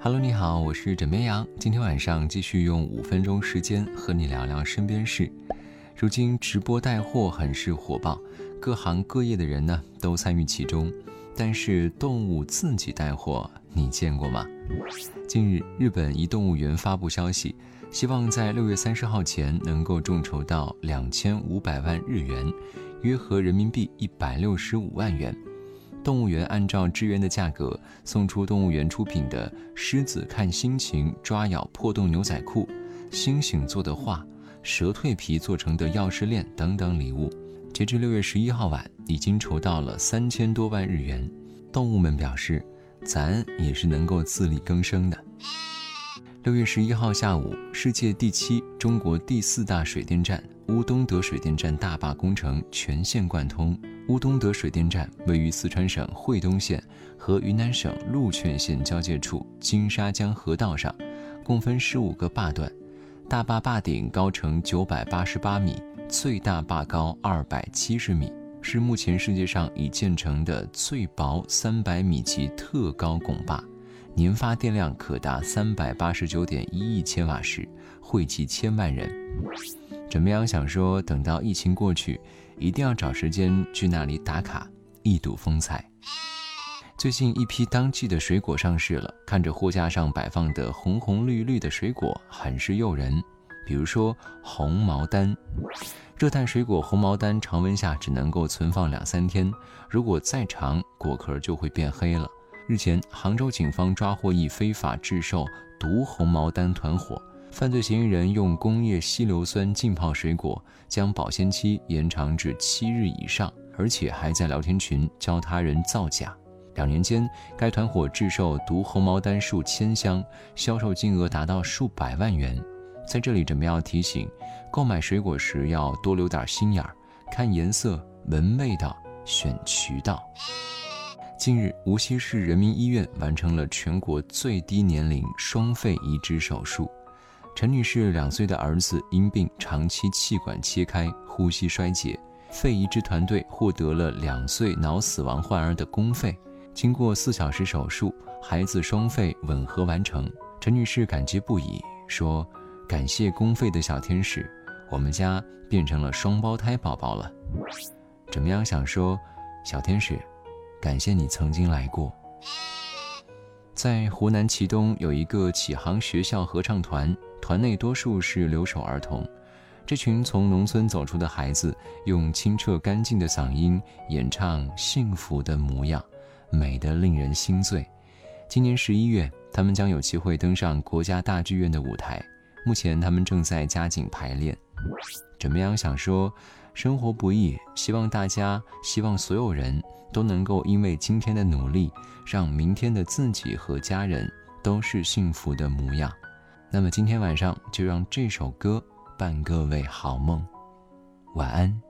Hello，你好，我是枕边羊。今天晚上继续用五分钟时间和你聊聊身边事。如今直播带货很是火爆，各行各业的人呢都参与其中。但是动物自己带货，你见过吗？近日，日本一动物园发布消息，希望在六月三十号前能够众筹到两千五百万日元，约合人民币一百六十五万元。动物园按照支援的价格送出动物园出品的狮子看心情抓咬破洞牛仔裤、星星做的画、蛇蜕皮做成的钥匙链等等礼物。截至六月十一号晚，已经筹到了三千多万日元。动物们表示，咱也是能够自力更生的。六月十一号下午，世界第七、中国第四大水电站乌东德水电站大坝工程全线贯通。乌东德水电站位于四川省惠东县和云南省禄劝县交界处金沙江河道上，共分十五个坝段。大坝坝顶高呈九百八十八米，最大坝高二百七十米，是目前世界上已建成的最薄三百米级特高拱坝，年发电量可达三百八十九点一亿千瓦时，惠及千万人。枕边羊想说，等到疫情过去。一定要找时间去那里打卡，一睹风采。最近一批当季的水果上市了，看着货架上摆放的红红绿绿的水果，很是诱人。比如说红毛丹，热带水果红毛丹常温下只能够存放两三天，如果再长，果壳就会变黑了。日前，杭州警方抓获一非法制售毒红毛丹团伙。犯罪嫌疑人用工业稀硫酸浸泡水果，将保鲜期延长至七日以上，而且还在聊天群教他人造假。两年间，该团伙制售毒红毛丹数千箱，销售金额达到数百万元。在这里，准备要提醒：购买水果时要多留点心眼儿，看颜色、闻味道、选渠道。近日，无锡市人民医院完成了全国最低年龄双肺移植手术。陈女士两岁的儿子因病长期气管切开，呼吸衰竭，肺移植团队获得了两岁脑死亡患儿的公肺。经过四小时手术，孩子双肺吻合完成。陈女士感激不已，说：“感谢公肺的小天使，我们家变成了双胞胎宝宝了。”怎么样？想说，小天使，感谢你曾经来过。在湖南祁东有一个启航学校合唱团。团内多数是留守儿童，这群从农村走出的孩子用清澈干净的嗓音演唱《幸福的模样》，美得令人心醉。今年十一月，他们将有机会登上国家大剧院的舞台。目前，他们正在加紧排练。怎么样？想说，生活不易，希望大家，希望所有人都能够因为今天的努力，让明天的自己和家人都是幸福的模样。那么今天晚上就让这首歌伴各位好梦，晚安。